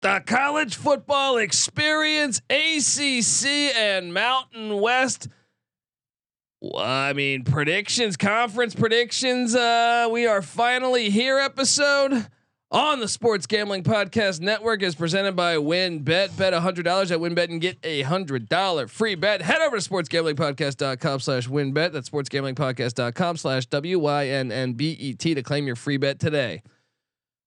The college football experience, ACC and Mountain West. Well, I mean, predictions, conference predictions. Uh, we are finally here. Episode on the Sports Gambling Podcast Network is presented by WynnBET. Bet $100 at WynnBET and get a $100 free bet. Head over to sportsgamblingpodcast.com slash WynnBET. That's sportsgamblingpodcast.com slash W-Y-N-N-B-E-T to claim your free bet today.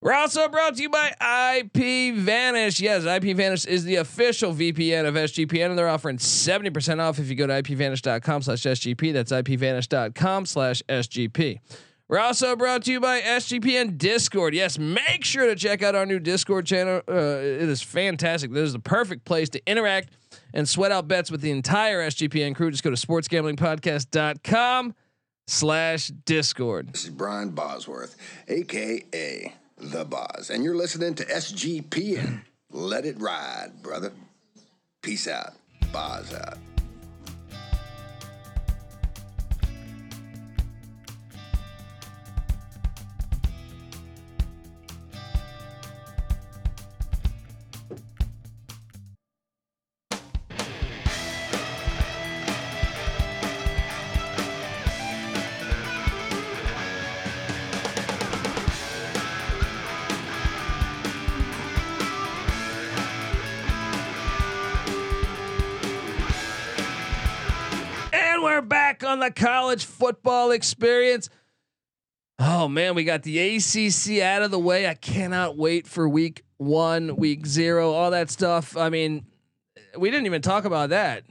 We're also brought to you by IP Vanish. Yes, IP Vanish is the official VPN of SGPN, and they're offering 70% off if you go to ipvanish.com slash SGP. That's ipvanish.com slash SGP. We're also brought to you by SGPN Discord. Yes, make sure to check out our new Discord channel. Uh, it is fantastic. This is the perfect place to interact and sweat out bets with the entire SGPN crew. Just go to sportsgamblingpodcast.com slash Discord. This is Brian Bosworth, aka The Boz, and you're listening to SGPN. Let it ride, brother. Peace out. Boz out. Back on the college football experience. Oh man, we got the ACC out of the way. I cannot wait for week one, week zero, all that stuff. I mean, we didn't even talk about that.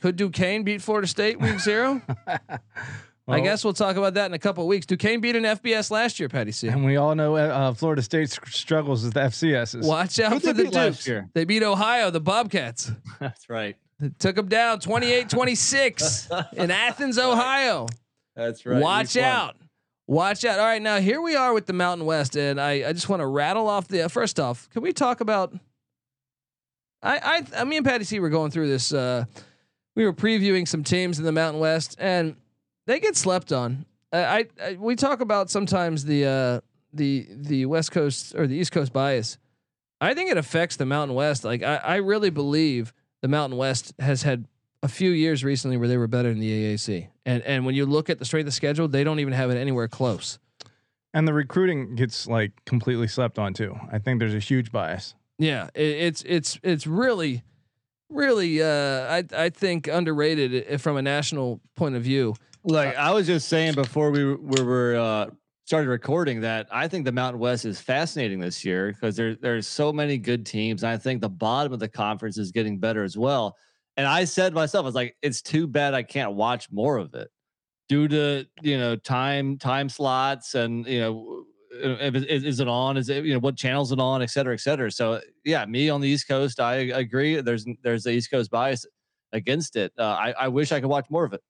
Could Duquesne beat Florida State week zero? I guess we'll talk about that in a couple of weeks. Duquesne beat an FBS last year, Patty C. And we all know uh, Florida State struggles with the FCSs. Watch out Who'd for the Dukes. year? They beat Ohio, the Bobcats. That's right. Took them down 28-26 in Athens, Ohio. That's right. Watch out. Watch out. All right, now here we are with the Mountain West, and I, I just want to rattle off the first off. Can we talk about? I I, I me and Patty C were going through this. Uh, we were previewing some teams in the Mountain West, and they get slept on. Uh, I, I we talk about sometimes the uh, the the West Coast or the East Coast bias. I think it affects the Mountain West. Like I, I really believe the Mountain West has had a few years recently where they were better than the AAC. And and when you look at the strength of schedule, they don't even have it anywhere close. and the recruiting gets like completely slept on too. I think there's a huge bias. Yeah, it, it's it's it's really, really, uh, I I think underrated from a national point of view. Like I was just saying before we were- we were uh, started recording that I think the Mountain West is fascinating this year because there there's so many good teams. And I think the bottom of the conference is getting better as well. And I said myself, I was like, it's too bad I can't watch more of it due to you know time time slots and you know if it- is, is it on is it you know what channels it on et cetera et cetera so yeah me on the east coast i agree there's there's the east coast bias against it uh, I, I wish i could watch more of it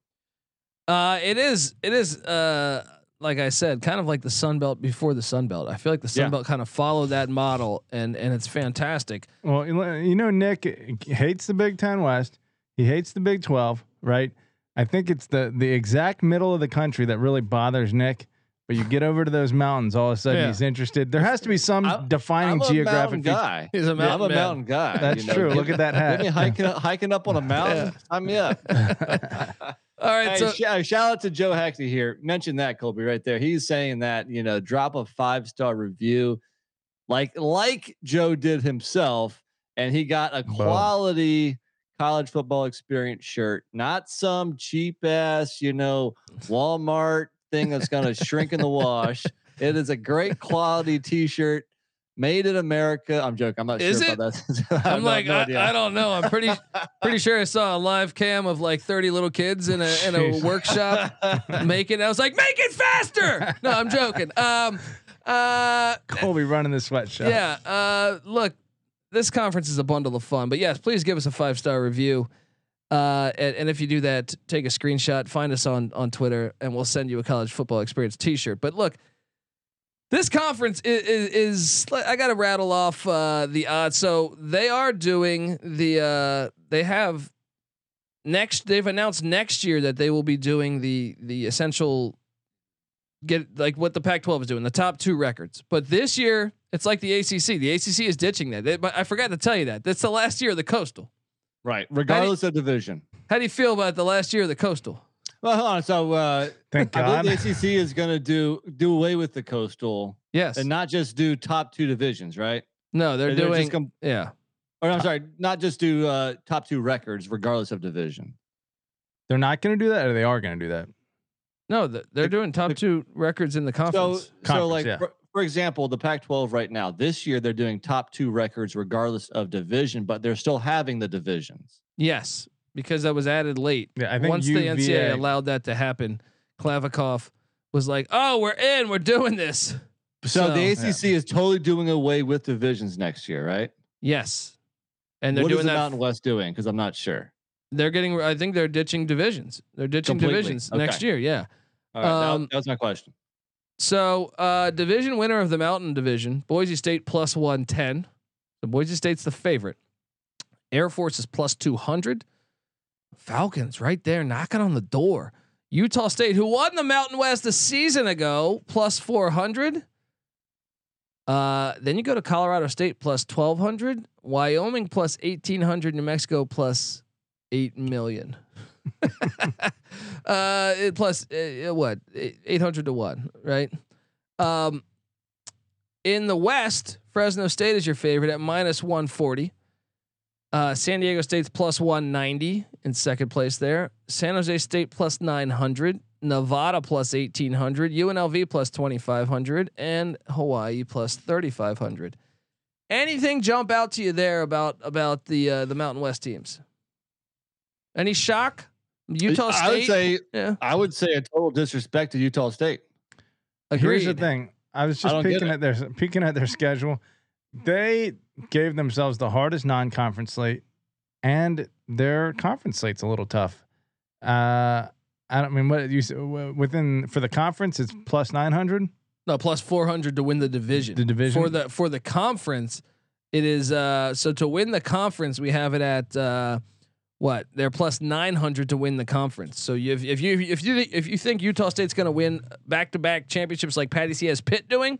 Uh, it is it is uh like I said, kind of like the Sun Belt before the Sun Belt. I feel like the Sun Yeah. Belt kind of followed that model, and and it's fantastic. Well, you know- Nick hates the Big Ten West. He hates the Big Twelve, right? I think it's the the exact middle of the country that really bothers Nick. But you get over to those mountains, all of a sudden Yeah. he's interested. There has to be some I'm- defining I'm a geographic guy He's a Yeah, mountain i'm a mountain guy That's you know, true. Look at that Get me hat. hiking up, hiking up on a mountain. Sign me up. All right, Hey, so sh- uh, shout out to Joe Haxley here. Mention that Colby right there. He's saying that you know, drop a five star review, like like Joe did himself, and he got a Boom. quality college football experience shirt, not some cheap ass, you know, Walmart thing that's gonna shrink in the wash. It is a great quality T-shirt. Made in America. I'm joking. I'm not Is sure it? about that. I'm like, no I. I don't know. I'm pretty pretty sure I saw a live cam of like 30 little kids in a in a Jeez. workshop making. I was like, make it faster. No, I'm joking. Um, uh, Colby running the sweatshop. yeah. Uh, look, this conference is a bundle of fun. But yes, please give us a five star review. Uh, and, and if you do that, take a screenshot, find us on on Twitter, and we'll send you a college football experience T-shirt. But look, this conference is, is, is I got to rattle off uh, the odds. So they are doing the uh, they have next. They've announced next year that they will be doing the the essential get like what the Pac-12 is doing, the top two records. But this year, it's like the ACC. The ACC is ditching that. They- but I forgot to tell you that. That's the last year of the Coastal. Right. Regardless of division. How do you feel about the last year of the Coastal? Well, hold on. So uh, Thank I God. believe the ACC is going to do do away with the coastal Yes. and not just do top two divisions, right? no, they're, They're doing. just com- yeah. or I'm sorry, not just do uh, top two records regardless of division. They're not going to do that, or they are going to do that. No, th- they're The- doing top the- two records in the So, conference. so like yeah. for, for example, the Pac-12 right now, this year they're doing top two records regardless of division, but they're still having the divisions. yes, because that was added late. Yeah, I think Once the NCAA allowed that to happen, Kliavkoff was like, "Oh, we're in. We're doing this." So, the So- ACC is totally doing away with divisions next year, right? Yes, and they're what is doing the that. Mountain West doing? Because I'm not sure. they're getting. I think they're ditching divisions. They're ditching Completely. divisions Okay. next year. Yeah. All right, that was- Um, that was my question. So, uh, division winner of the Mountain Division, Boise State plus 110. So, Boise State's the favorite. Air Force is plus 200. Falcons right there knocking on the door. Utah State, who won the Mountain West a season ago, plus 400. Uh, then you go to Colorado State plus 1200, Wyoming plus 1800, New Mexico plus 8 million. uh, plus uh, what eight hundred to one, right? Um, in the West, Fresno State is your favorite at minus one forty. Uh, San Diego State's plus one ninety in second place there. San Jose State plus nine hundred. Nevada plus eighteen hundred. UNLV plus twenty five hundred, and Hawaii plus thirty five hundred. Anything jump out to you there about about the uh, the Mountain West teams? Any shock? Utah State. I would say yeah. I would say a total disrespect to Utah State. Here's the thing. I was just don't peeking at their peeking at their schedule. They gave themselves the hardest non-conference slate, and their conference slate's a little tough. Uh, I don't mean what you within for the conference. It's plus nine hundred. No, plus four hundred to win the division. The division? for the for the conference, it is uh so to win the conference we have it at uh what they're plus nine hundred to win the conference. So you, if, if you if you if you think Utah State's going to win back to back championships like Patty C has Pitt doing,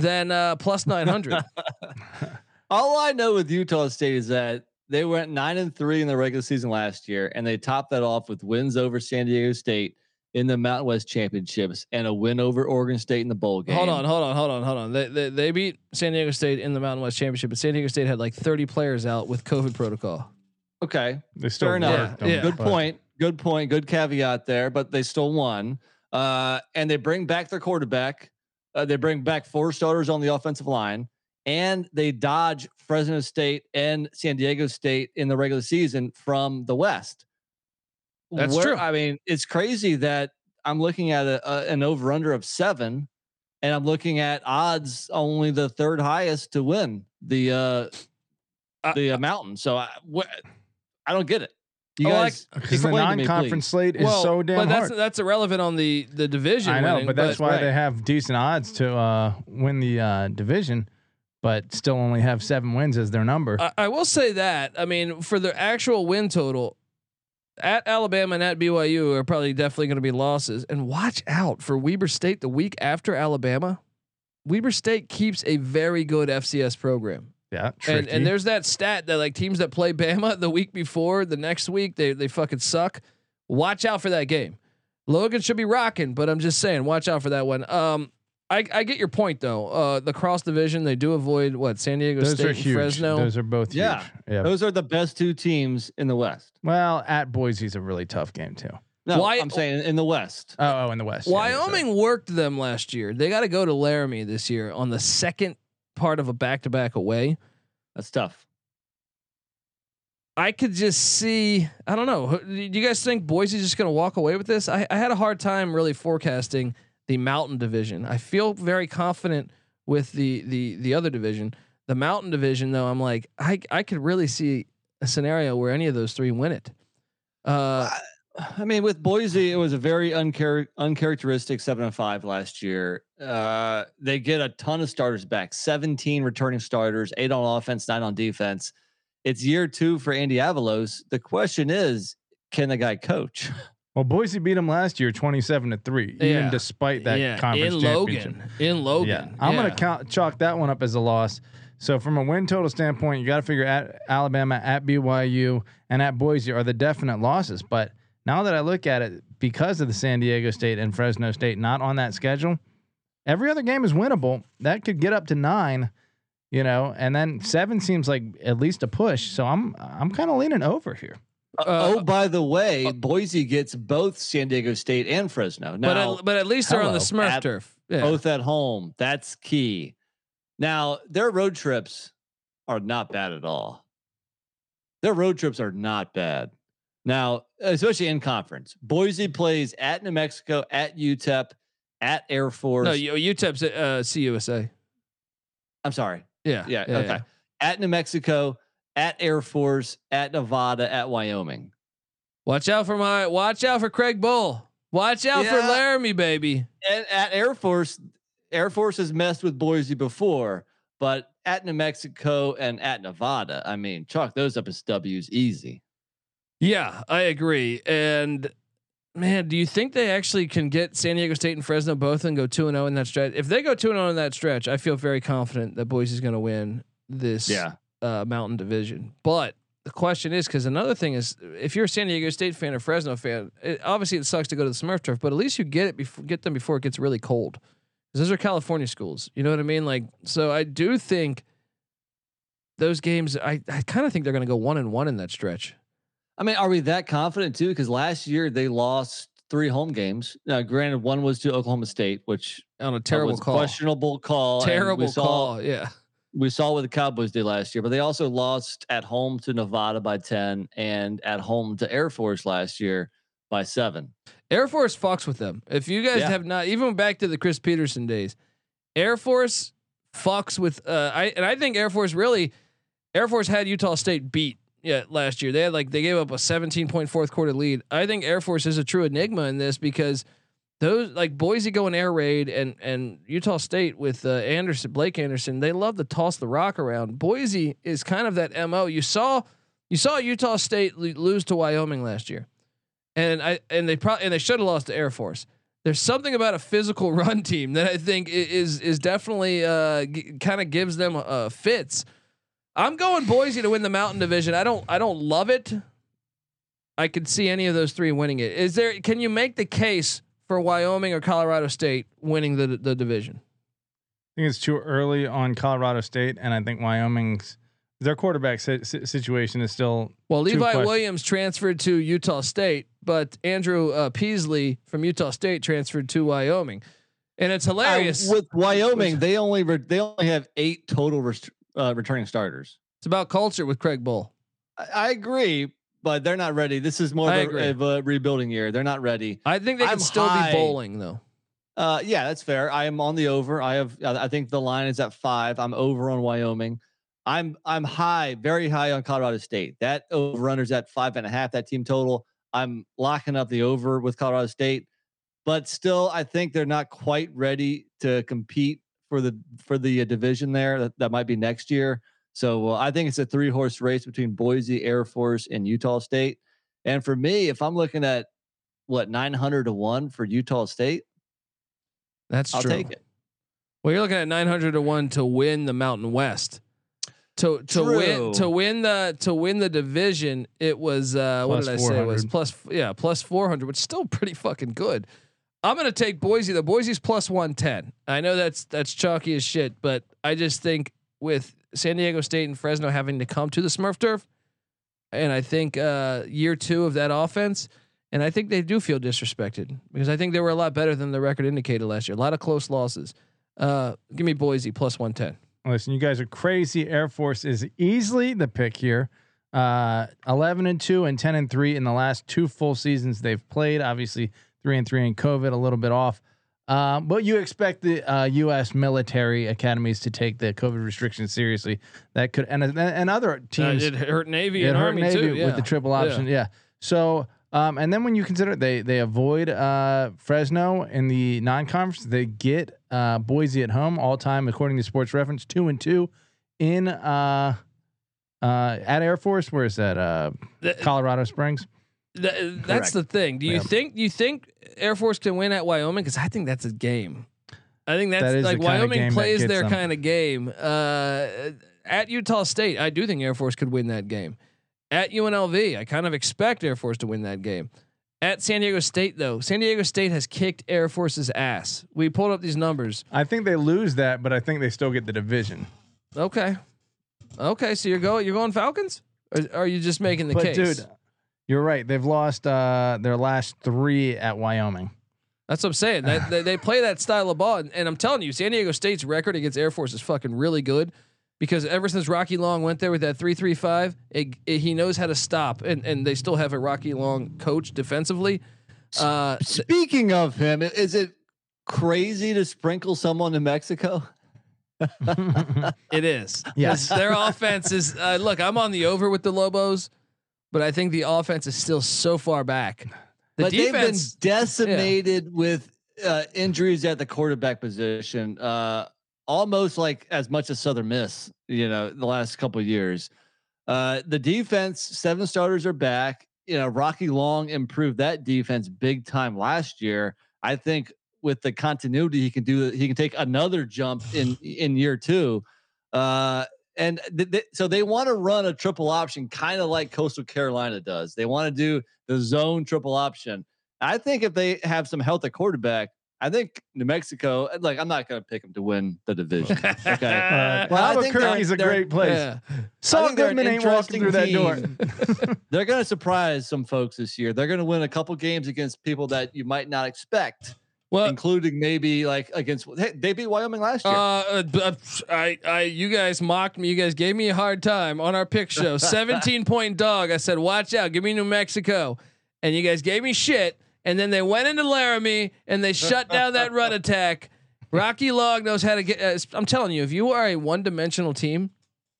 then uh plus nine hundred. All I know with Utah State is that they went nine and three in the regular season last year, and they topped that off with wins over San Diego State in the Mountain West Championships and a win over Oregon State in the bowl game. hold on, hold on, hold on, hold on. They, they they beat San Diego State in the Mountain West Championship, but San Diego State had like thirty players out with COVID protocol. Okay, They still Fair enough. worked them, Yeah. good but- point. Good point. Good caveat there, but they still won. Uh, and they bring back their quarterback. Uh, they bring back four starters on the offensive line, and they dodge Fresno State and San Diego State in the regular season from the West. That's Where- true. I mean, it's crazy that I'm looking at a, a, an over under of seven, and I'm looking at odds only the third highest to win the uh, Uh, the uh, mountain. So I, wh- I don't get it. You Oh, guys, Because the to me, non-conference slate is so damn but that's hard. that's irrelevant on the the division. I know, winning, but that's why right. they have decent odds to uh, win the uh, division, but still only have seven wins as their number. I, I will say that. I mean, for the actual win total, at Alabama and at BYU are probably definitely going to be losses. And watch out for Weber State the week after Alabama. Weber State keeps a very good FCS program. Yeah, And tricky. and there's that stat that like teams that play Bama the week before, the next week they they fucking suck. Watch out for that game. Logan should be rocking, but I'm just saying, watch out for that one. Um, I, I get your point though. Uh, the cross division they do avoid what San Diego those State are and huge. Fresno. Those are both Yeah. huge. Yeah. Those are the best two teams in the West. Well, at Boise's a really tough game too. No, Why- I'm saying in the West. Oh, oh in the West. yeah, that's right. Wyoming worked them last year. They got to go to Laramie this year on the second part of a back to back away. That's tough. I could just see. I don't know. Do you guys think Boise's just going to walk away with this? I, I had a hard time really forecasting the Mountain Division. I feel very confident with the the the other division. The Mountain Division, though, I'm like, I I could really see a scenario where any of those three win it. Uh, I mean, with Boise, it was a very unchar- uncharacteristic seven and five last year. Uh, they get a ton of starters back, 17 returning starters, eight on offense, nine on defense. It's year two for Andy Avalos. The question is, can the guy coach? Well, Boise beat them last year, twenty-seven to three, even Yeah. despite that yeah, conference in. Logan. In Logan. Yeah, I'm Yeah. gonna count, chalk that one up as a loss. So from a win total standpoint, you got to figure at Alabama, at BYU, and at Boise are the definite losses. But now that I look at it, because of the San Diego State and Fresno State not on that schedule, every other game is winnable. That could get up to nine, you know, and then seven seems like at least a push. So I'm I'm kind of leaning over here. Uh, oh, by the way, Boise gets both San Diego State and Fresno. Now, But at, but at least they're on the. Smurf At- turf. Yeah. both at home. That's key. Now, their road trips are not bad at all. Their road trips are not bad. Now, especially in conference, Boise plays at New Mexico, at UTEP, at Air Force. No, UTEP's at uh, CUSA. I'm sorry. Yeah. Yeah. okay. At New Mexico, at Air Force, at Nevada, at Wyoming. Watch out for my. Watch out for Craig Bohl. Watch out for Laramie, baby. And at Air Force, Air Force has messed with Boise before, but at New Mexico and at Nevada, I mean, chalk those up as W's easy. Yeah, I agree. And man, do you think they actually can get San Diego State and Fresno both and go two and zero in that stretch? If they go two and zero in that stretch, I feel very confident that Boise's going to win this uh, Mountain Division. But the question is, because another thing is, if you're a San Diego State fan or Fresno fan, it, obviously it sucks to go to the Smurf turf, but at least you get it before get them before it gets really cold. 'Cause those are California schools. You know what I mean? Like, so I do think those games. I, I kind of think they're going to go one and one in that stretch. I mean, are we that confident too? Because last year they lost three home games. Now, granted, one was to Oklahoma State, which On a terrible call. questionable call. Terrible saw, call. Yeah. We saw what the Cowboys did last year, but they also lost at home to Nevada by ten and at home to Air Force last year by seven. Air Force fucks with them. If you guys Yeah. have not, even back to the Chris Peterson days, Air Force fucks with. Uh, I and I think Air Force really, Air Force had Utah State beat. Yeah, last year they had like they gave up a 17 point fourth quarter lead. I think Air Force is a true enigma in this because those like Boise going air raid and and Utah State with uh, Anderson Blake Anderson they love to toss the rock around. Boise is kind of that mo. You saw you saw Utah State lo- lose to Wyoming last year and I and they probably and they should have lost to Air Force. There's something about a physical run team that I think is is definitely uh, g- kind of gives them uh, fits. I'm going Boise to win the Mountain Division. I don't I don't love it. I could see any of those three winning it. Is there? Can you make the case for Wyoming or Colorado State winning the the division? I think it's too early on Colorado State, and I think Wyoming's their quarterback si- si- situation is still Well, Levi questions. Williams transferred to Utah State, but Andrew uh, Peasley from Utah State transferred to Wyoming, and it's hilarious. Uh, with Wyoming, they only re- they only have eight total rest- uh, returning starters. It's about culture with Craig Bohl. I, I agree, but they're not ready. This is more I of a, of a rebuilding year. They're not ready. I think they can I'm still high. be bowling though. Uh, yeah, that's fair. I am on the over. I have. I think the line is at five. I'm over on Wyoming. I'm I'm high, very high on Colorado State. That over runners at five and a half. That team total. I'm locking up the over with Colorado State, but still, I think they're not quite ready to compete for the for the uh, division there. That, that might be next year. So uh, I think it's a three horse race between Boise, Air Force, and Utah State. And for me, if I'm looking at what 900 to one for Utah State, That's I'll true. take it. Well, you're looking at 900 to one to win the Mountain West. To to win to win the to win the division, it was uh, what did I say? It was plus yeah plus 400, which is still pretty fucking good. I'm gonna take Boise. The Boise's plus 110. I know that's that's chalky as shit, but I just think with San Diego State and Fresno having to come to the Smurf turf, and I think uh, year two of that offense, and I think they do feel disrespected because I think they were a lot better than the record indicated last year. A lot of close losses. Uh, give me Boise plus 110. Listen, you guys are crazy. Air Force is easily the pick here. Uh, 11 and 2 and 10 and 3 in the last two full seasons they've played. Obviously, 3 and 3 in COVID, a little bit off. Um, but you expect the uh, U.S. military academies to take the COVID restrictions seriously. That could and and other Uh, teams it hurt Navy it and hurt Army Navy too. Yeah. with the triple option. Yeah. So, um, and then when you consider they they avoid uh, Fresno in the non-conference, they get uh, Boise at home all time according to Sports Reference, two and two in uh, uh, at Air Force. Where is that? Uh, Colorado Springs. Th- that's the thing. Do you Yeah. think you think Air Force can win at Wyoming? Because I think that's a game. I think that's That like Wyoming plays their them. kind of game. Uh, at Utah State, I do think Air Force could win that game. At UNLV, I kind of expect Air Force to win that game. At San Diego State, though, San Diego State has kicked Air Force's ass. We pulled up these numbers. I think they lose that, but I think they still get the division. Okay, okay. So you're going you're going Falcons, or are you just making the but case? dude, you're right. They've lost uh, their last three at Wyoming. That's what I'm saying. That, they, they play that style of ball, and, and I'm telling you, San Diego State's record against Air Force is fucking really good. Because ever since Rocky Long went there with that three three five, it, it- he knows how to stop, and and they still have a Rocky Long coach defensively. Uh, Speaking of him, is it crazy to sprinkle someone in Mexico? it is. Yes. their offense is. Uh, look, I'm on the over with the Lobos, but I think the offense is still so far back. The but defense, they've been decimated with uh, injuries at the quarterback position, uh, almost like as much as Southern Miss. You know, the last couple of years, uh, the defense seven starters are back. You know, Rocky Long improved that defense big time last year. I think with the continuity he can do, that, he can take another jump in in year two. Uh, and th- th- so they want to run a triple option, kind of like Coastal Carolina does. They want to do the zone triple option. I think if they have some health at quarterback, I think New Mexico. Like, I'm not going to pick them to win the division. Okay. Uh, Well, I think Albuquerque's a great place. yeah. Saul Goodman ain't walking through that door. They're going to surprise some folks this year. They're going to win a couple games against people that you might not expect, Well, including maybe like against. Hey, they beat Wyoming last year. Uh, uh, uh, I, I, you guys mocked me. You guys gave me a hard time on our pick show. 17 point dog. I said, watch out. Give me New Mexico. And you guys gave me shit. And then they went into Laramie and they shut down that run attack. Rocky Long knows how to get. Uh, I'm telling you, if you are a one dimensional team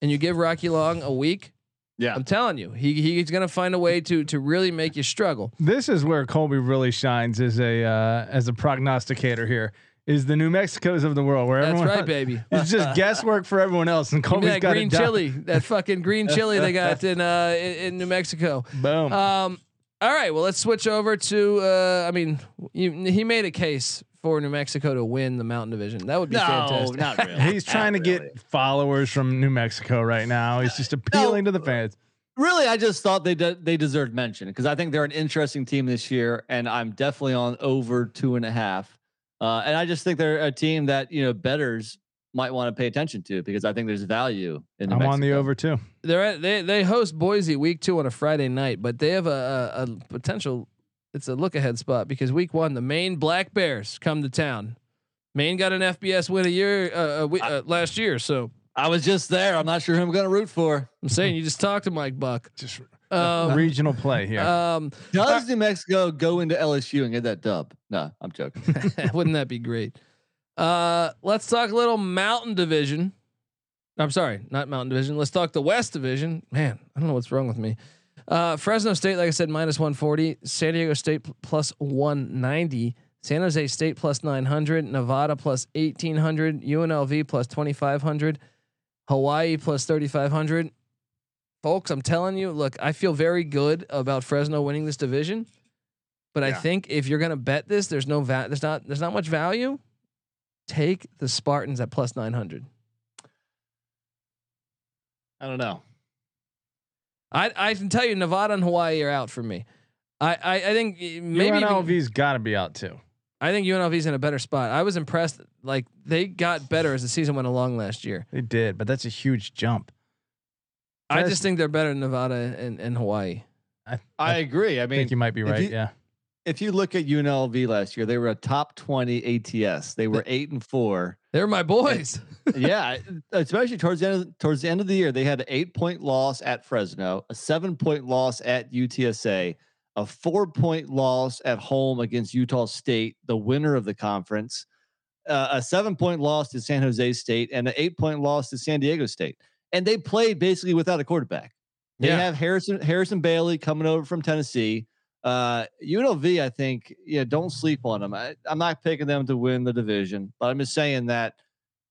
and you give Rocky Long a week, yeah. I'm telling you, he, he's going to find a way to, to really make you struggle. This is where Colby really shines as a uh, as a prognosticator. Here is the New Mexicos of the world, where That's everyone right, baby. it's just guesswork for everyone else, and Give me Colby's that got green chili, that fucking green chili they got in, uh, in, in New Mexico. Boom. Um, all right, well, let's switch over to. Uh, I mean, you, he made a case for New Mexico to win the Mountain Division. That would be no, fantastic. not really. He's trying to Not get really. followers from New Mexico right now. He's just appealing to the fans. Really, I just thought they de- they deserved mention because I think they're an interesting team this year, and I'm definitely on over two and a half. Uh, and I just think they're a team that you know betters might want to pay attention to because I think there's value in. New I'm on the over too. They're at, they they host Boise week two on a Friday night, but they have a, a, a potential. It's a look ahead spot because week one the Maine Black Bears come to town. Maine got an FBS win a year uh, a we- uh, last year, so I was just there. I'm not sure who I'm going to root for. I'm saying you just talked to Mike Buck. Just Um, regional play here. um, Does New Mexico go into LSU and get that dub? No, I'm joking. Wouldn't that be great? Uh, let's talk a little Mountain Division. I'm sorry, not Mountain Division. Let's talk the West Division. Man, I don't know what's wrong with me. Uh, Fresno State, like I said, minus 140. San Diego State plus 190. San Jose State plus 900. Nevada plus 1800. UNLV plus 2500. Hawaii plus 3500. Folks, I'm telling you, look, I feel very good about Fresno winning this division. But I think if you're gonna bet this, there's no va- there's not there's not much value. Take the Spartans at plus nine hundred. I don't know. I I can tell you Nevada and Hawaii are out for me. I I, I think eh, maybe UNLV's got to be out too. I think UNLV's in a better spot. I was impressed. Like they got better as the season went along last year. They did, but that's a huge jump. I Fres- just think they're better than Nevada and, and Hawaii. I, I I agree. I mean, think you might be if right. you- yeah. if you look at UNLV last year, they were a top 20 ATS. They were eight and four. They're my boys. yeah, especially towards the end of, towards the end of the year, they had an eight point loss at Fresno, a seven point loss at UTSA, a four point loss at home against Utah State, the winner of the conference, uh, a seven point loss to San Jose State, and an eight point loss to San Diego State. And they played basically without a quarterback. They Yeah. have Harrison Harrison Bailey coming over from Tennessee. Uh, UNLV, I think, yeah, don't sleep on them. I, I'm not picking them to win the division, but I'm just saying that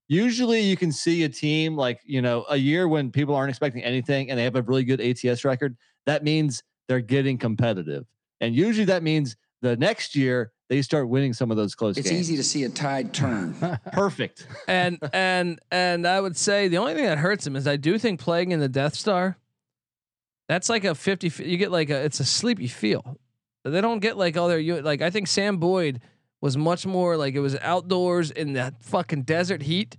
usually you can see a team like you know a year when people aren't expecting anything and they have a really good ATS record. That means they're getting competitive. and usually that means the next year they start winning some of those close It's games. easy to see a tide turn. Perfect. and and and I would say the only thing that hurts him is I do think playing in the Death Star. That's like a fifty. f- You get like a it's a sleepy feel. They don't get like all their you like. I think Sam Boyd was much more like it was outdoors in that fucking desert heat.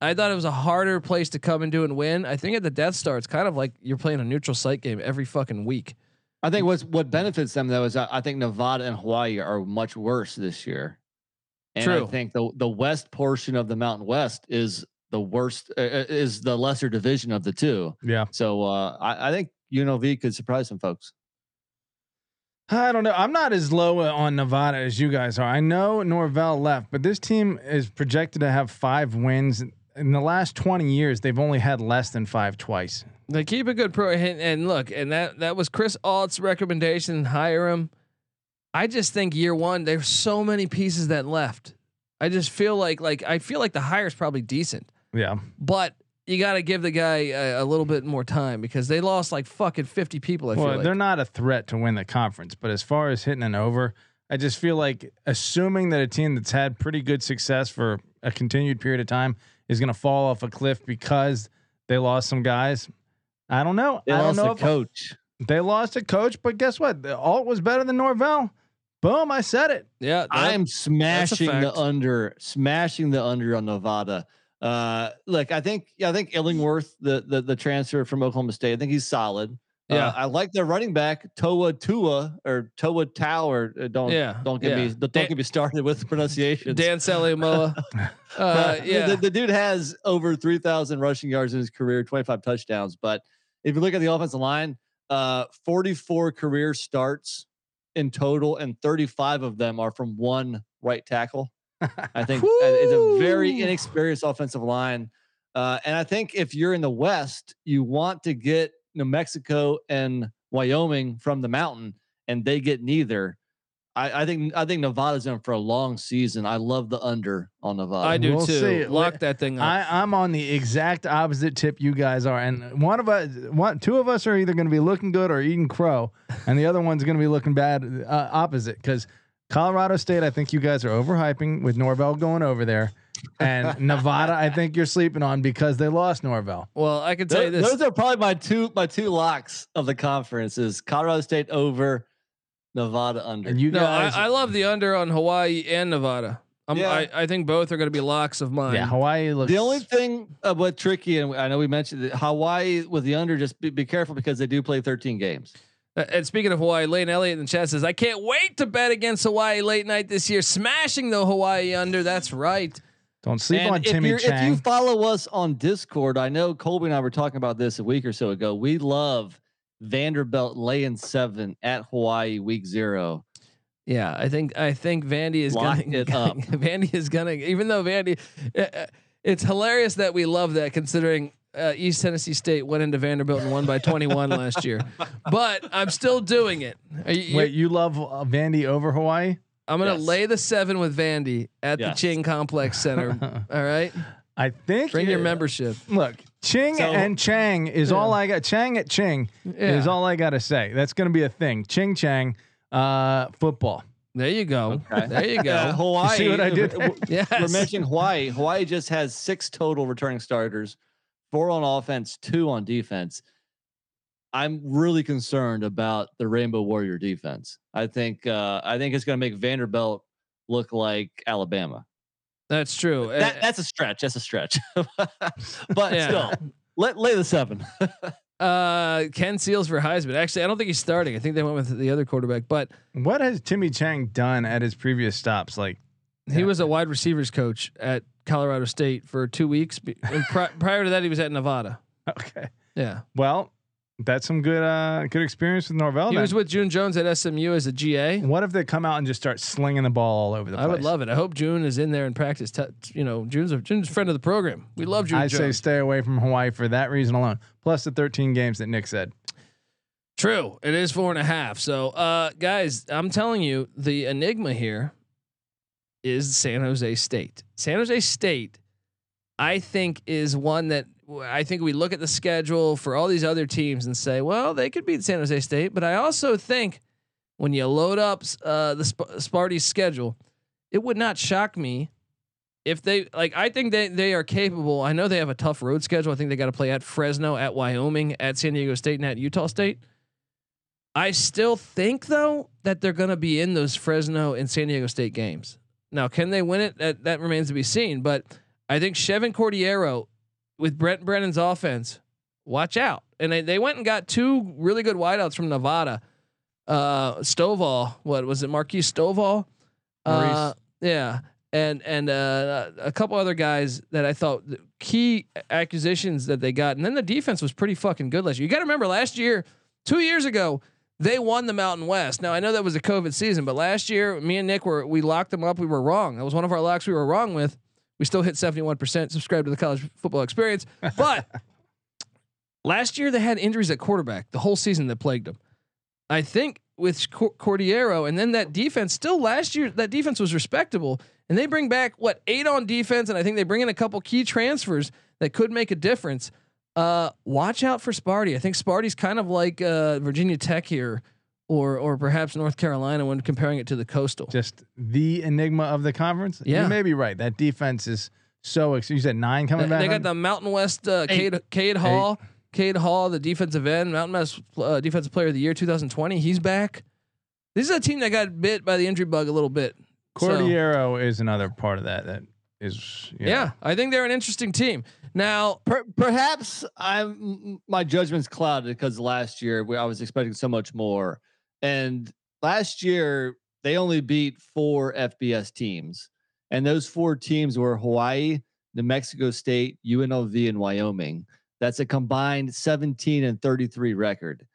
I thought it was a harder place to come and do and win. I think at the Death Star, it's kind of like you're playing a neutral site game every fucking week. I think what's what benefits them though is I I think Nevada and Hawaii are much worse this year. And True. I think the the west portion of the Mountain West is the worst uh, uh, is the lesser division of the two. Yeah. So uh, I, I think UNLV could surprise some folks. I don't know. I'm not as low uh, on Nevada as you guys are. I know Norvell left, but this team is projected to have five wins. In the last 20 years, they've only had less than five twice. They keep a good pro and, and look, and that that was Chris Ault's recommendation. Hire him. I just think year one, there's so many pieces that left. I just feel like like I feel like the hire is probably decent, Yeah. but you got to give the guy a, a little bit more time because they lost like fucking 50 people. I well, feel like. they're not a threat to win the conference, but as far as hitting an over, I just feel like assuming that a team that's had pretty good success for a continued period of time is going to fall off a cliff because they lost some guys. I don't know. They I don't lost know a if coach. they lost a coach, but guess what? The Ault was better than Norvell. Boom! I said it. yeah, I'm smashing the under, smashing the under on Nevada. Uh, look, I think yeah, I think Illingworth, the the the transfer from Oklahoma State, I think he's solid. Yeah. Uh, I like their running back Toa Taua or Toa or uh, don't Yeah, don't get yeah. me don't Dan- get me started with pronunciation. Dan Salimoa. uh, yeah, the, the dude has over 3,000 rushing yards in his career, 25 touchdowns. But if you look at the offensive line, uh, 44 career starts in total, and 35 of them are from one right tackle. I think uh, it's a very inexperienced offensive line. Uh, and I think if you're in the West, you want to get New Mexico and Wyoming from the mountain, and they get neither. I, I think I think Nevada's in for a long season. I love the under on Nevada. I do We'll too. see. Lock that thing up. I, I'm on the exact opposite tip you guys are, and one of us, one, two of us are either going to be looking good or eating crow, and the other one's going to be looking bad, uh, opposite. Because Colorado State, I think you guys are overhyping with Norvell going over there, and Nevada, I think you're sleeping on because they lost Norvell. well, I can tell you Those, this. those are probably my two my two locks of the conference is Colorado State over, Nevada under. And you No, I, guys, I love the under on Hawaii and Nevada. I'm, Yeah. I, I think both are going to be locks of mine. yeah, Hawaii looks the only thing uh, what tricky, and I know we mentioned that Hawaii with the under, just be, be careful because they do play 13 games. Uh, And speaking of Hawaii, Lane Elliott in the chat says, I can't wait to bet against Hawaii late night this year, smashing the Hawaii under. That's right. don't sleep and on if, Timmy you're, if you follow us on Discord, I know Colby and I were talking about this a week or so ago. We love Vanderbilt laying seven at Hawaii week zero. Yeah, I think I think Vandy is Lock gonna it up. Vandy is gonna even though Vandy, uh, uh, it's hilarious that we love that considering uh, East Tennessee State went into Vanderbilt and won by 21 last year, but I'm still doing it. Are you- Wait, you love uh, Vandy over Hawaii? I'm gonna Yes. lay the seven with Vandy at Yes. the Ching Complex Center. All right, I think bring your uh, membership. Look, Ching So- and Chang is Yeah. all I got. Chang at Ching is all I got to say. That's going to be a thing. Ching Chang, uh, football. There you go. Okay. There you go. Uh, Hawaii. see what I did yes. We're mentioning Hawaii. Hawaii just has six total returning starters, four on offense, two on defense. I'm really concerned about the Rainbow Warrior defense. I think uh, I think it's going to make Vanderbilt look like Alabama. That's true. That, Uh, that's a stretch. That's a stretch. but Yeah. still, let lay the seven. Uh, Ken Seals for Heisman. Actually, I don't think he's starting. I think they went with the other quarterback, but What has Timmy Chang done at his previous stops? Like, he Yeah. was a wide receivers coach at Colorado State for two weeks. Pri- prior to that, he was at Nevada. okay, Yeah, well, that's some good, uh, good experience with Norvell. he then. was with June Jones at SMU as a GA. what if they come out and just start slinging the ball all over the place? I would love it. I hope June is in there in practice. T- you know, June's a June's a friend of the program. We love June I say stay away from Hawaii for that reason alone. Plus the 13 games that Nick said. True. It is four and a half. So, uh, guys, I'm telling you, the enigma here is San Jose State. San Jose State, I think, is one that I think we look at the schedule for all these other teams and say, well, they could beat San Jose State. But I also think when you load up uh, the Sp- Sparty's schedule, it would not shock me if they like. I think they they are capable. I know they have a tough road schedule. I think they got to play at Fresno, at Wyoming, at San Diego State, and at Utah State. I still think though that they're going to be in those Fresno and San Diego State games. Now, can they win it? That that remains to be seen. But I think Chevan Cordeiro with Brent Brennan's offense, watch out. And they, they went and got two really good wideouts from Nevada. Uh, Stovall, what was it? Marquis Stovall. Uh, yeah, and and uh, a couple other guys that I thought key acquisitions that they got, and then the defense was pretty fucking good last year. You got to remember last year, two years ago, they won the Mountain West. Now I know that was a COVID season, but last year, me and Nick were we locked them up. We were wrong. That was one of our locks we were wrong with. We still hit seventy one percent. Subscribe to the college football experience, but last year they had injuries at quarterback the whole season that plagued them. I think with Cordeiro and then that defense still last year that defense was respectable and they bring back what eight on defense and I think they bring in a couple key transfers that could make a difference. Uh, watch out for Sparty. I think Sparty's kind of like uh, Virginia Tech here, or or perhaps North Carolina when comparing it to the Coastal. Just the enigma of the conference. Yeah, you may be right. That defense is so. Ex- you said nine coming they, back. They got the Mountain West uh, Cade, Cade Hall. Eight. Cade Hall, the defensive end, Mountain West uh, Defensive Player of the Year 2020. He's back. This is a team that got bit by the injury bug a little bit. Cordeiro so, is another part of that. That is, yeah. Know. I think they're an interesting team. Now, per, perhaps I'm my judgment's clouded because last year we, I was expecting so much more, and last year they only beat four FBS teams, and those four teams were Hawaii, New Mexico State, UNLV, and Wyoming. That's a combined 17 and 33 record.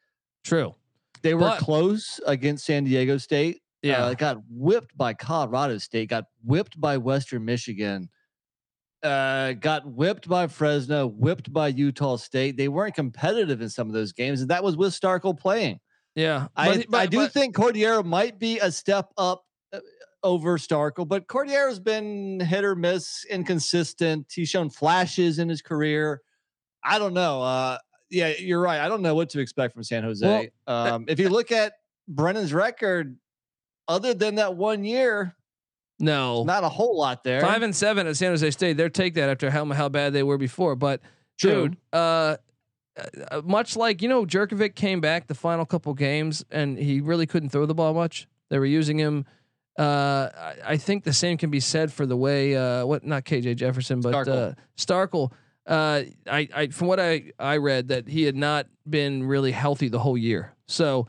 True. They were but, close against San Diego State. Yeah. Uh, got whipped by Colorado State, got whipped by Western Michigan, uh, got whipped by Fresno, whipped by Utah State. They weren't competitive in some of those games, and that was with Starkel playing. Yeah. I, but, I do but, think Cordeiro might be a step up uh, over Starkel, but Cordeiro's been hit or miss, inconsistent. He's shown flashes in his career. I don't know. Uh, yeah, you're right. I don't know what to expect from San Jose. Well, um, if you look at Brennan's record, other than that one year, no, not a whole lot there. Five and seven at San Jose State. They're take that after how how bad they were before. But True. dude, uh, uh, much like you know, Jurkovec came back the final couple games and he really couldn't throw the ball much. They were using him. Uh, I, I, think the same can be said for the way uh, what not KJ Jefferson, but Starkel. Uh, Starkel uh, I, I from what I I read that he had not been really healthy the whole year. So,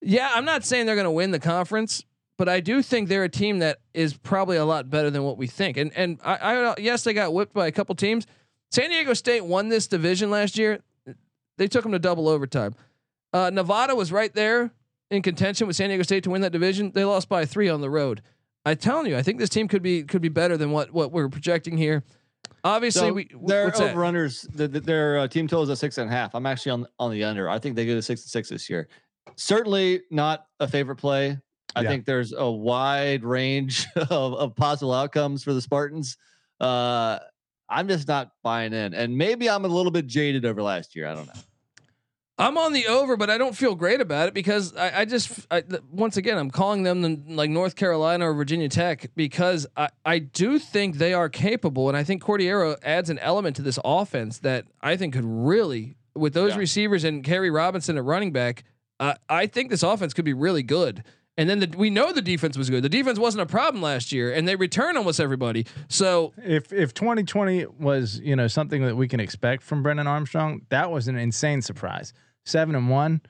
yeah, I'm not saying they're going to win the conference, but I do think they're a team that is probably a lot better than what we think. And and I, I yes, they got whipped by a couple teams. San Diego State won this division last year. They took them to double overtime. Uh, Nevada was right there in contention with San Diego State to win that division. They lost by three on the road. I'm telling you, I think this team could be could be better than what what we're projecting here. Obviously, so we their overrunners. The, the, their uh, team total is a six and a half. I'm actually on on the under. I think they go to six and six this year. Certainly not a favorite play. I yeah. think there's a wide range of, of possible outcomes for the Spartans. Uh, I'm just not buying in, and maybe I'm a little bit jaded over last year. I don't know. I'm on the over, but I don't feel great about it because I, I just I, once again I'm calling them the, like North Carolina or Virginia Tech because I, I do think they are capable, and I think Cordeiro adds an element to this offense that I think could really with those yeah. receivers and Kairee Robinson at running back. Uh, I think this offense could be really good. And then the, we know the defense was good. The defense wasn't a problem last year, and they returned almost everybody. So if if 2020 was you know something that we can expect from Brennan Armstrong, that was an insane surprise seven and one.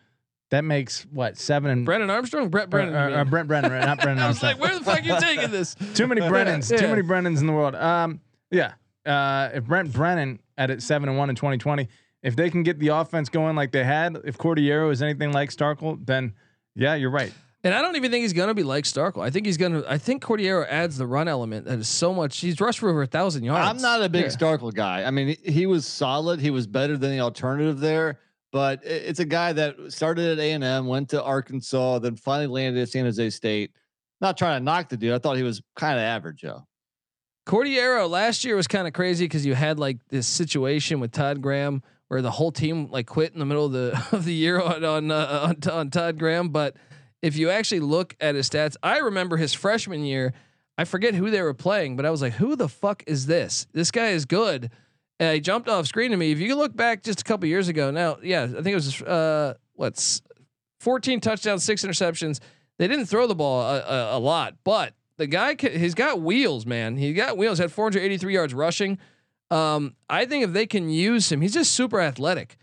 That makes what seven and Brennan Armstrong, Brett Brennan, uh, uh, Brent Brennan, not Brennan. I was like, where the fuck are you taking this? too many Brennans, yeah. too many Brennans in the world. Um, yeah. Uh, if Brent Brennan at it seven and one in 2020, if they can get the offense going like they had, if Cordeiro is anything like Starkel, then yeah, you're right. And I don't even think he's gonna be like Starkel. I think he's gonna. I think Cordeiro adds the run element that is so much. He's rushed for over a thousand yards. I'm not a big yeah. Starkel guy. I mean, he was solid. He was better than the alternative there but it's a guy that started at A and M, went to Arkansas, then finally landed at San Jose State. Not trying to knock the dude. I thought he was kind of average, Joe. Cordeiro last year was kind of crazy because you had like this situation with Todd Graham where the whole team like quit in the middle of the of the year on on uh, on, on Todd Graham, but if you actually look at his stats, I remember his freshman year. I forget who they were playing, but I was like, "Who the fuck is this? This guy is good." And he jumped off screen to me. If you look back just a couple years ago, now, yeah, I think it was uh, what's 14 touchdowns, six interceptions. They didn't throw the ball a, a, a lot, but the guy he's got wheels, man. He got wheels. Had 483 yards rushing. Um, I think if they can use him, he's just super athletic.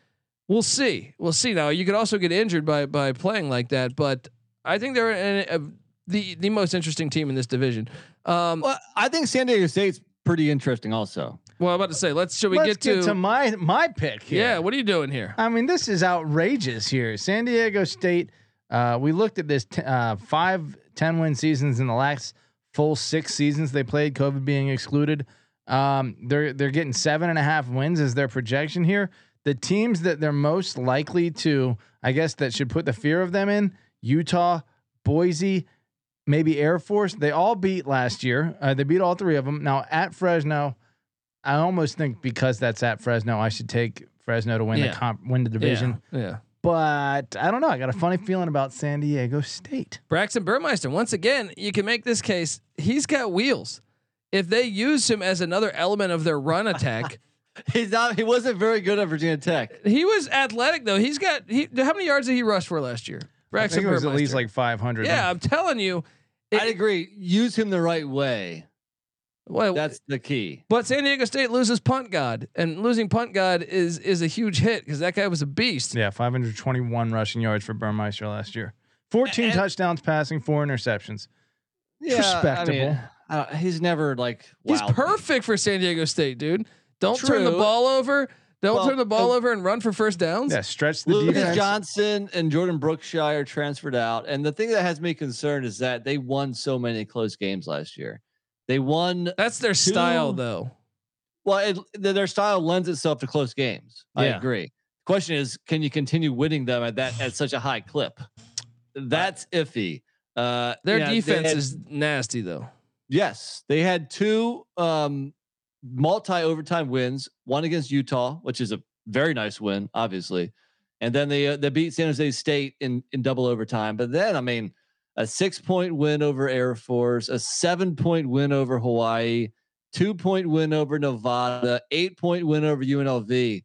We'll see. We'll see. Now you could also get injured by by playing like that, but I think they're a, the the most interesting team in this division. Um, well, I think San Diego State's pretty interesting, also. Well, I'm about to say, let's should we Let's get to, to my my pick here. yeah? What are you doing here? I mean, this is outrageous here. San Diego State. Uh, we looked at this t- uh, five 10 win seasons in the last full six seasons they played, COVID being excluded. Um, they're they're getting seven and a half wins as their projection here. The teams that they're most likely to, I guess, that should put the fear of them in Utah, Boise, maybe Air Force. They all beat last year. Uh, they beat all three of them. Now at Fresno, I almost think because that's at Fresno, I should take Fresno to win Yeah. the comp, win the division. Yeah, yeah. But I don't know. I got a funny feeling about San Diego State. Braxton Burmeister. Once again, you can make this case. He's got wheels. If they use him as another element of their run attack, He's not. He wasn't very good at Virginia Tech. he was athletic though. He's got. He, how many yards did he rush for last year? I Braxton think it was at Burmeister. least like 500. Yeah, I'm telling you. it- I agree. Use him the right way. well, That's the key. but San Diego State loses punt god, and losing punt god is is a huge hit because that guy was a beast. Yeah, 521 rushing yards for Burmeister last year. 14 And- touchdowns passing, four interceptions. Yeah, Respectable. I mean, uh, he's never like. He's wowed me. perfect for San Diego State, dude. Don't turn the ball over. Don't Well, turn the ball uh, over and run for first downs. Yeah, stretch the Lucas defense. Johnson and Jordan Brookshire transferred out, and the thing that has me concerned is that they won so many close games last year. They won. That's their style, though. Well, it, th- their style lends itself to close games. I Yeah. agree. Question is, can you continue winning them at that at such a high clip? That's iffy. Uh, Their you know, they defense had- is nasty, though. Yes, they had two um, multi overtime wins. One against Utah, which is a very nice win, obviously, and then they uh, they beat San Jose State in in double overtime. But then, I mean, a six point win over Air Force, a seven point win over Hawaii, two point win over Nevada, eight point win over UNLV.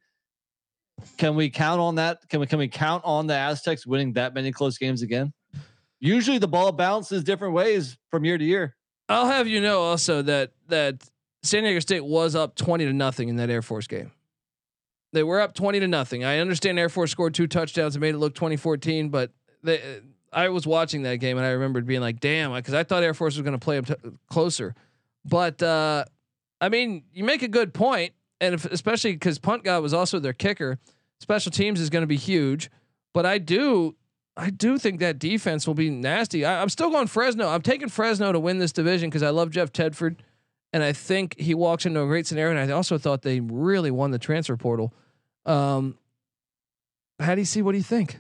Can we count on that? Can we can we count on the Aztecs winning that many close games again? Usually, the ball bounces different ways from year to year. I'll have you know also that that San Diego State was up twenty to nothing in that Air Force game. They were up twenty to nothing. I understand Air Force scored two touchdowns and made it look 2014, but they, I was watching that game and I remembered being like, "Damn," because I thought Air Force was going to play them t- closer. But uh, I mean, you make a good point, and if, especially because Punt God was also their kicker. Special teams is going to be huge, but I do I do think that defense will be nasty. I, I'm still going Fresno. I'm taking Fresno to win this division because I love Jeff Tedford, and I think he walks into a great scenario. And I also thought they really won the transfer portal. Um, how do you see? What do you think?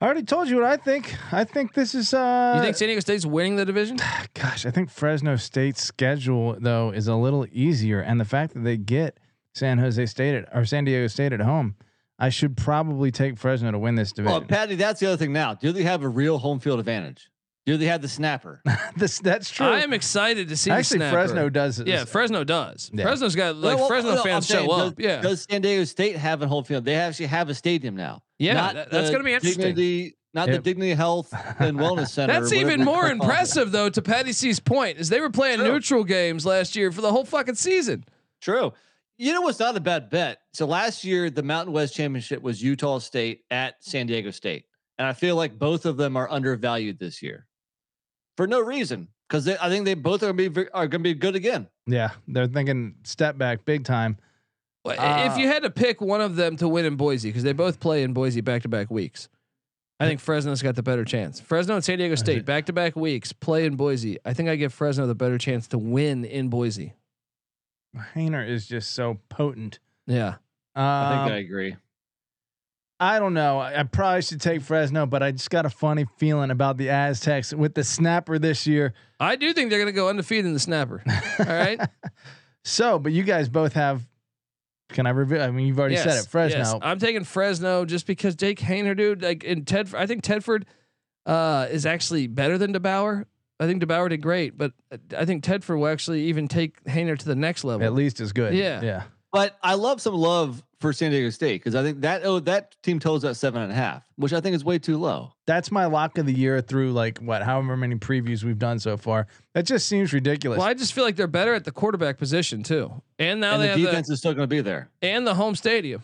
I already told you what I think. I think this is uh you think San Diego State's winning the division? gosh, I think Fresno State's schedule though is a little easier and the fact that they get San Jose State at, or San Diego State at home, I should probably take Fresno to win this division. Well. Patty, that's the other thing now. Do they have a real home field advantage? Do they have the snapper? this that's true. I am excited to see. the Actually snapper. Fresno does it. Yeah, Fresno does. Yeah. Fresno's got like Well, Fresno no, I'm fans saying, show does, up. Yeah, Does San Diego State have a home field? They actually have a stadium now. yeah, Not that- that's the going to be interesting. Dignity, not the Dignity Health and Wellness Center. That's even more impressive, though. To Patty C's point, is they were playing True. neutral games last year for the whole fucking season. True. You know what's not a bad bet? So last year, the Mountain West Championship was Utah State at San Diego State, and I feel like both of them are undervalued this year for no reason because I think they both are going to be are going to be good again. Yeah, they're thinking step back big time. Well, Uh, if you had to pick one of them to win in Boise, because they both play in Boise back to back weeks, I think Fresno's got the better chance. Fresno and San Diego State back to back weeks play in Boise. I think I give Fresno the better chance to win in Boise. Haener is just so potent. Yeah. I Um, think I agree. I don't know. I, I probably should take Fresno, but I just got a funny feeling about the Aztecs with the snapper this year. I do think they're going to go undefeated in the snapper. All right. So, but you guys both have. Can I reveal? I mean, you've already said it. Fresno. yes. I'm taking Fresno just because Jake Haener, dude, like in Ted, I think Tedford, uh, is actually better than DeBoer. I think DeBoer did great, but I think Tedford will actually even take Haener to the next level. At least as good. Yeah. Yeah. But I love some love for San Diego State because I think that oh that team totals at seven and a half, which I think is way too low. That's my lock of the year through like what, however many previews we've done so far. That just seems ridiculous. Well, I just feel like they're better at the quarterback position too, and now and they the have defense the is still going to be there. and the home stadium.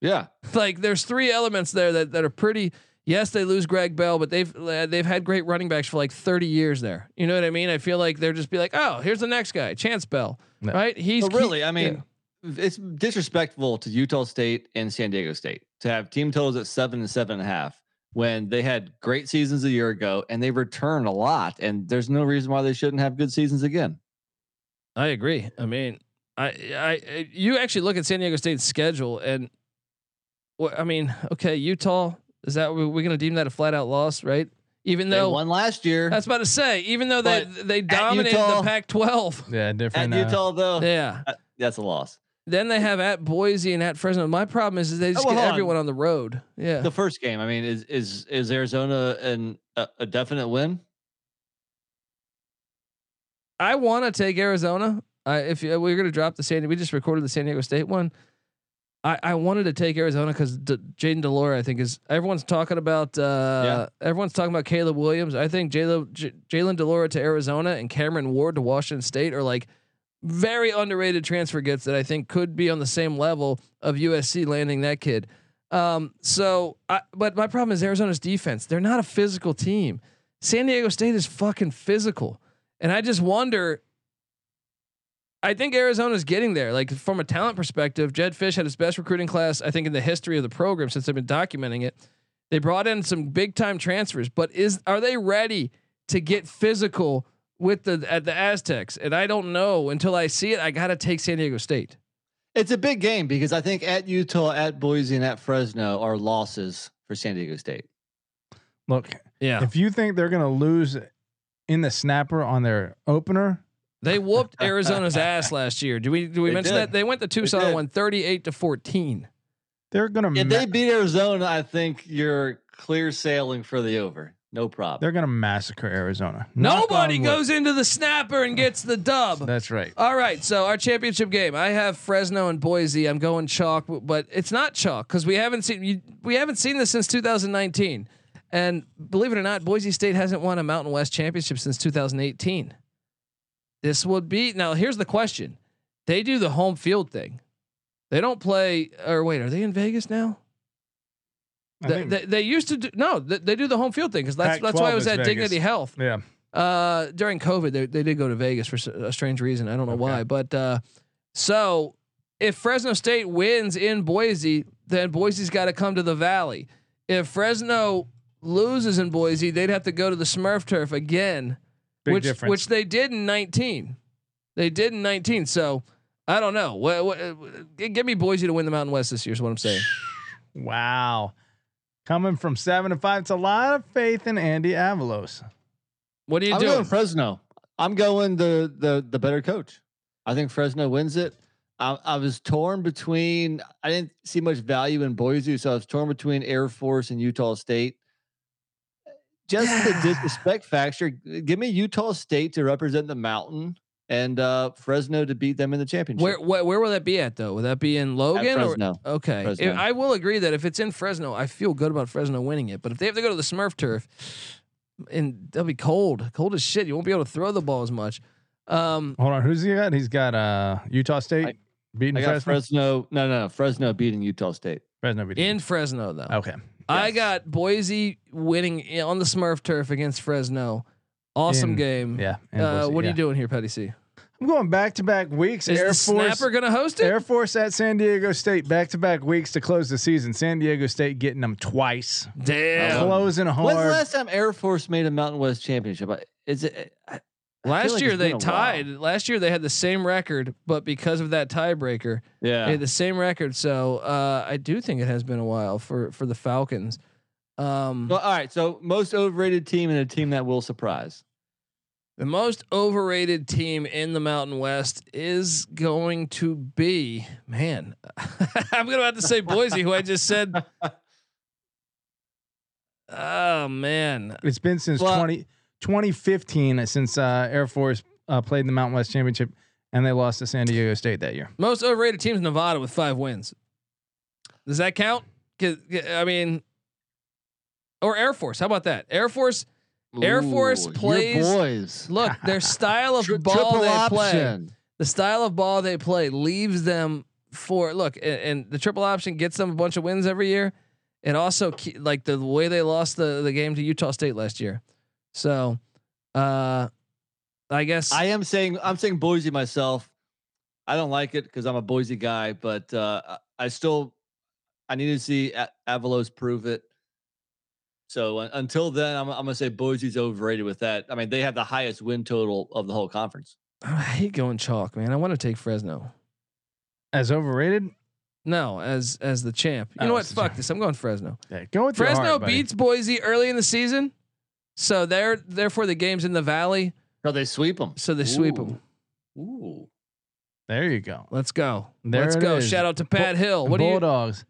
Yeah, like there's three elements there that, that are pretty. Yes, they lose Greg Bell, but they've uh, they've had great running backs for like 30 years there. You know what I mean? I feel like they're just be like, oh, here's the next guy, Chance Bell, No. right? He's but really, he- I mean, it's disrespectful to Utah State and San Diego State to have team totals at seven and seven and a half when they had great seasons a year ago and they return a lot, and there's no reason why they shouldn't have good seasons again. I agree. I mean, I, I, you actually look at San Diego State's schedule, and well, I mean, okay, Utah is that we're going to deem that a flat out loss, right? Even though They though won last year that's about to say, even though they they dominated Utah- the Pac-12, yeah, at different. uh, Utah, though. yeah. that- that's a loss. Then they have at Boise and at Fresno. My problem is, is they just Oh, well, get hold on. everyone on the road. Yeah, The first game, I mean, is is is Arizona an a, a definite win? I want to take Arizona. I if you, we're going to drop the San, we just recorded the San Diego State one. I, I wanted to take Arizona because D- Jayden de Laura, I think, is everyone's talking about. Uh, Everyone's talking about Caleb Williams. I think Jalen J- Jalen de Laura to Arizona and Cameron Ward to Washington State are like very underrated transfer gets that I think could be on the same level of USC landing that kid. Um, so, I, but my problem is Arizona's defense. They're not a physical team. San Diego State is fucking physical, and I just wonder. I think Arizona's getting there. Like from a talent perspective, Jedd Fisch had his best recruiting class, I think, in the history of the program since they've been documenting it. They brought in some big time transfers, but is are they ready to get physical with the at the Aztecs? And I don't know until I see it. I got to take San Diego State. It's a big game because I think at Utah, at Boise, and at Fresno are losses for San Diego State. Look, Yeah, if you think they're going to lose in the snapper on their opener, they whooped Arizona's ass last year. Do we do we They mention did. that they went to Tucson did. and won thirty eight to fourteen? they're going to If they beat Arizona, I think you're clear sailing for the over. No problem. they're going to massacre Arizona. Knock Nobody on wood. goes into the snapper and gets the dub. That's right. All right, so our championship game. I have Fresno and Boise. I'm going chalk, but it's not chalk because we haven't seen you, we haven't seen this since 2019. And believe it or not, Boise State hasn't won a Mountain West championship since 2018. This would be now. Here's the question: They do the home field thing. They don't play. Or wait, are they in Vegas now? They, they, they used to do no. They, they do the home field thing because that's that's why I was at Vegas. Dignity Health yeah. uh during covid they, they did go to vegas for a strange reason i don't know Okay. why but uh so if fresno state wins in boise then boise's got to come to the valley if fresno loses in boise they'd have to go to the smurf turf again Big which difference. which they did in 19 they did in 19 so i don't know what, what give me boise to win the mountain west this year is what i'm saying Wow. Coming from seven to five, it's a lot of faith in Andy Avalos. what are you I'm doing going Fresno. I'm going the the the better coach. I think Fresno wins it. I, I was torn between. I didn't see much value in Boise, so I was torn between Air Force and Utah State. Just the disrespect factor. Give me Utah State to represent the Mountain and uh, Fresno to beat them in the championship. where, where where will that be at though will that be in logan or Fresno. Okay. Fresno. If- I will agree that if it's in Fresno, I feel good about Fresno winning it. But if they have to go to the Smurf turf, and they'll be cold, cold as shit. You won't be able to throw the ball as much. Um, Hold on, who's he got? He's got uh Utah State I- beating I got Fresno. Fresno. No, no, no, Fresno beating Utah State. Fresno beating. in Fresno though, okay. I got Boise winning on the Smurf turf against Fresno. Awesome In- game. Yeah. and Uh, Boise, what are yeah. you doing here, Patty C? I'm going back to back weeks. Is Air the Force. snapper gonna host it? Air Force at San Diego State, back to back weeks to close the season. San Diego State getting them twice, Damn. closing a home. When's the last time Air Force made a Mountain West championship? I- Is it? I- I feel Last like year it's they been a while. tied. Last year they had the same record, but because of that tiebreaker, Yeah. They had the same record. So uh, I do think it has been a while for for the Falcons. Um, Well, all right. So most overrated team and a team that will surprise. the most overrated team in the Mountain West is going to be man. I'm gonna have to say Boise, who I just said. Oh man, It's been since Well- 20, 2015 uh, since uh, Air Force uh, played in the Mountain West Championship, and they lost to San Diego State that year. most overrated teams in Nevada with five wins. Does that count? 'Cause, I mean, or Air Force. How about that? Air Force. Air Force Ooh, plays- boys. Look, their style of Tri- ball triple they play. the style of ball they play leaves them for look and, and the triple option gets them a bunch of wins every year it also like the way they lost the the game to Utah State last year so uh I guess I am saying I'm saying Boise myself. I don't like it because I'm a Boise guy, but uh, I I still I need to see A- Avalos prove it. So uh, until then, I'm, I'm gonna say Boise's overrated with that. I mean, they have the highest win total of the whole conference. I hate going chalk man I want to take Fresno As overrated, no as as the champ you Oh, know what fuck this I'm going Fresno yeah, go with Fresno heart, buddy. beats Boise early in the season so they're therefore the games in the valley No, they sweep them. so they sweep them Ooh. There you go. let's go There let's go is. shout out to Pat Hill what do you Bulldogs.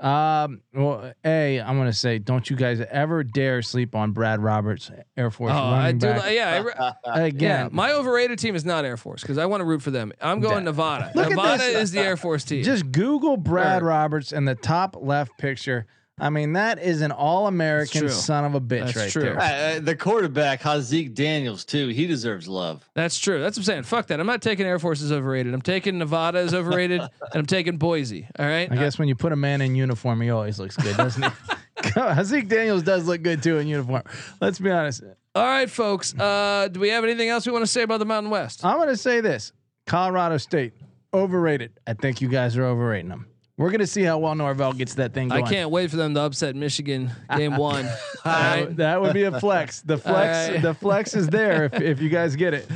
Um. Well, a I'm gonna say, don't you guys ever dare sleep on Brad Roberts, Air Force Oh, I do. back. Yeah, I re- Again, yeah. My overrated team is not Air Force because I want to root for them. I'm going Da- Nevada. Look Nevada is the Air Force team. Just Google Brad Or- Roberts in the top left picture. I mean, that is an all-American son of a bitch That's right true. there. Uh, uh, the quarterback, Haaziq Daniels, too. He deserves love. That's true. That's what I'm saying. Fuck that. I'm not taking Air Force as overrated. I'm taking Nevada as overrated, and I'm taking Boise. All right. I guess when you put a man in uniform, he always looks good, doesn't he? Haaziq Daniels does look good too in uniform. Let's be honest. All right, folks. Uh, do we have anything else we want to say about the Mountain West? I'm going to say this: Colorado State overrated. I think you guys are overrating them. We're going to see how well Norvell gets that thing going. I can't wait for them to upset Michigan game one. That, right. that would be a flex. The flex, right. the flex is there if, if you guys get it.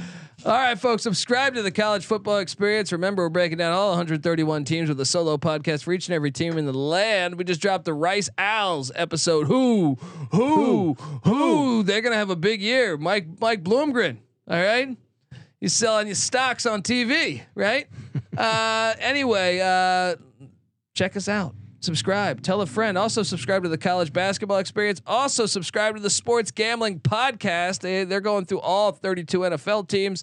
All right, folks, subscribe to the college football experience. Remember, we're breaking down all 131 teams with a solo podcast for each and every team in the land. We just dropped the Rice Owls episode. Who, who, who? They're gonna have a big year. Mike, Mike Bloomgren. All right, he's selling you stocks on TV, right? uh, anyway, uh, check us out. Subscribe, tell a friend. Also, subscribe to the college basketball experience. Also, subscribe to the sports gambling podcast. They, they're going through all 32 NFL teams.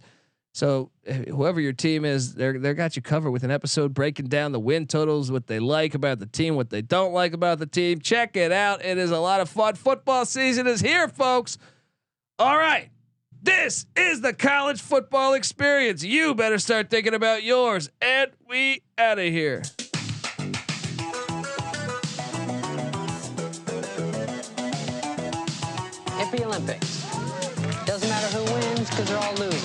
So, eh, whoever your team is, they're they got you covered with an episode breaking down the win totals, what they like about the team, what they don't like about the team. Check it out. It is a lot of fun. Football season is here, folks. All right. This is the college football experience. You better start thinking about yours. And we out of here. Hippie Olympics. Doesn't matter who wins because they're all losers.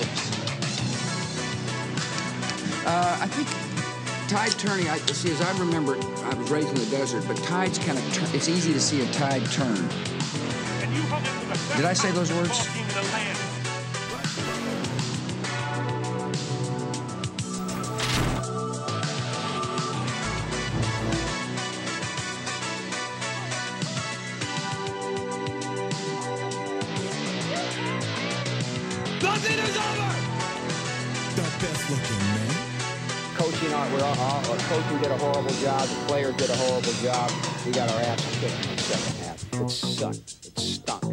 Uh, I think tide turning. I see. As I remember, I was raised in the desert, but tides kind of. Turn, it's easy to see a tide turn. Did I say those words? Our coaching did a horrible job. The players did a horrible job. We got our asses kicked in the second half. It sucked. It stunk.